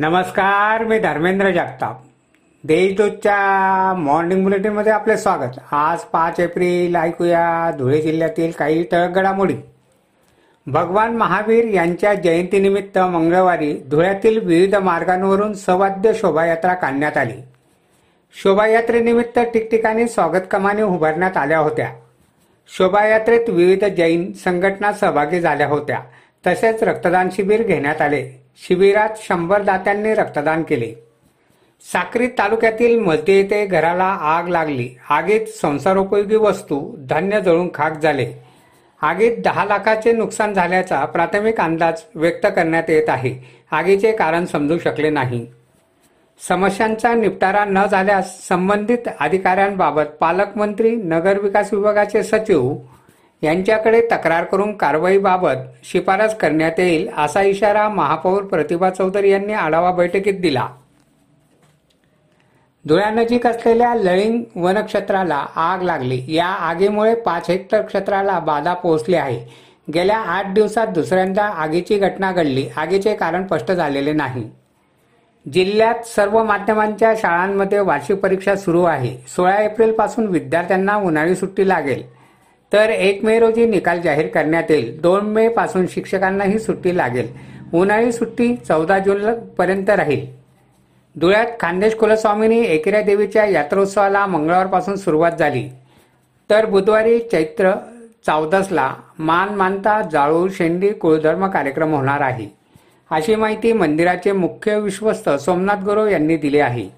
नमस्कार मी धर्मेंद्र जगताप. देशदूतच्या मॉर्निंग बुलेटिनमध्ये आपले स्वागत. आज पाच एप्रिल ऐकूया धुळे जिल्ह्यातील काही ठळक घडामोडी. भगवान महावीर यांच्या जयंतीनिमित्त मंगळवारी धुळ्यातील विविध मार्गांवरून सवाद्य शोभायात्रा काढण्यात आली. शोभायात्रेनिमित्त ठिकठिकाणी स्वागत कमानी उभारण्यात आल्या होत्या. शोभायात्रेत विविध जैन संघटना सहभागी झाल्या होत्या. तसेच रक्तदान शिबिर घेण्यात आले. शिबिरात शंभर दात्यांनी रक्तदान केले. साक्री तालुक्यातील मध्य येथे घराला आग लागली. आगीत संसारोपयोगी वस्तू धान्य जळून खाक झाले. आगीत दहा लाखाचे नुकसान झाल्याचा प्राथमिक अंदाज व्यक्त करण्यात येत आहे. आगीचे कारण समजू शकले नाही. समस्यांचा निपटारा न झाल्यास संबंधित अधिकाऱ्यांबाबत पालकमंत्री नगरविकास विभागाचे सचिव यांच्याकडे तक्रार करून कारवाईबाबत शिफारस करण्यात येईल असा इशारा महापौर प्रतिभा चौधरी यांनी आढावा बैठकीत दिला. धुळ्यानजीक असलेल्या लळिंग वनक्षेत्राला आग लागली. या आगीमुळे पाच हेक्टर क्षेत्राला बाधा पोहोचली आहे. गेल्या आठ दिवसात दुसऱ्यांदा आगीची घटना घडली. आगीचे कारण स्पष्ट झालेले नाही. जिल्ह्यात सर्व माध्यमांच्या शाळांमध्ये वार्षिक परीक्षा सुरू आहे. सोळा एप्रिलपासून विद्यार्थ्यांना उन्हाळी सुट्टी लागेल. तर एक मे रोजी निकाल जाहीर करण्यात येईल. दोन मे पासून शिक्षकांनाही सुट्टी लागेल. उन्हाळी सुट्टी चौदा जून पर्यंत राहील. धुळ्यात खानदेश कुलस्वामिनी एकेऱ्या देवीच्या यात्रोत्सवाला मंगळवारपासून सुरुवात झाली. तर बुधवारी चैत्र चौदसला मान मानता जाळू शेंडी कुळधर्म कार्यक्रम होणार आहे. अशी माहिती मंदिराचे मुख्य विश्वस्त सोमनाथ गुरु यांनी दिली आहे.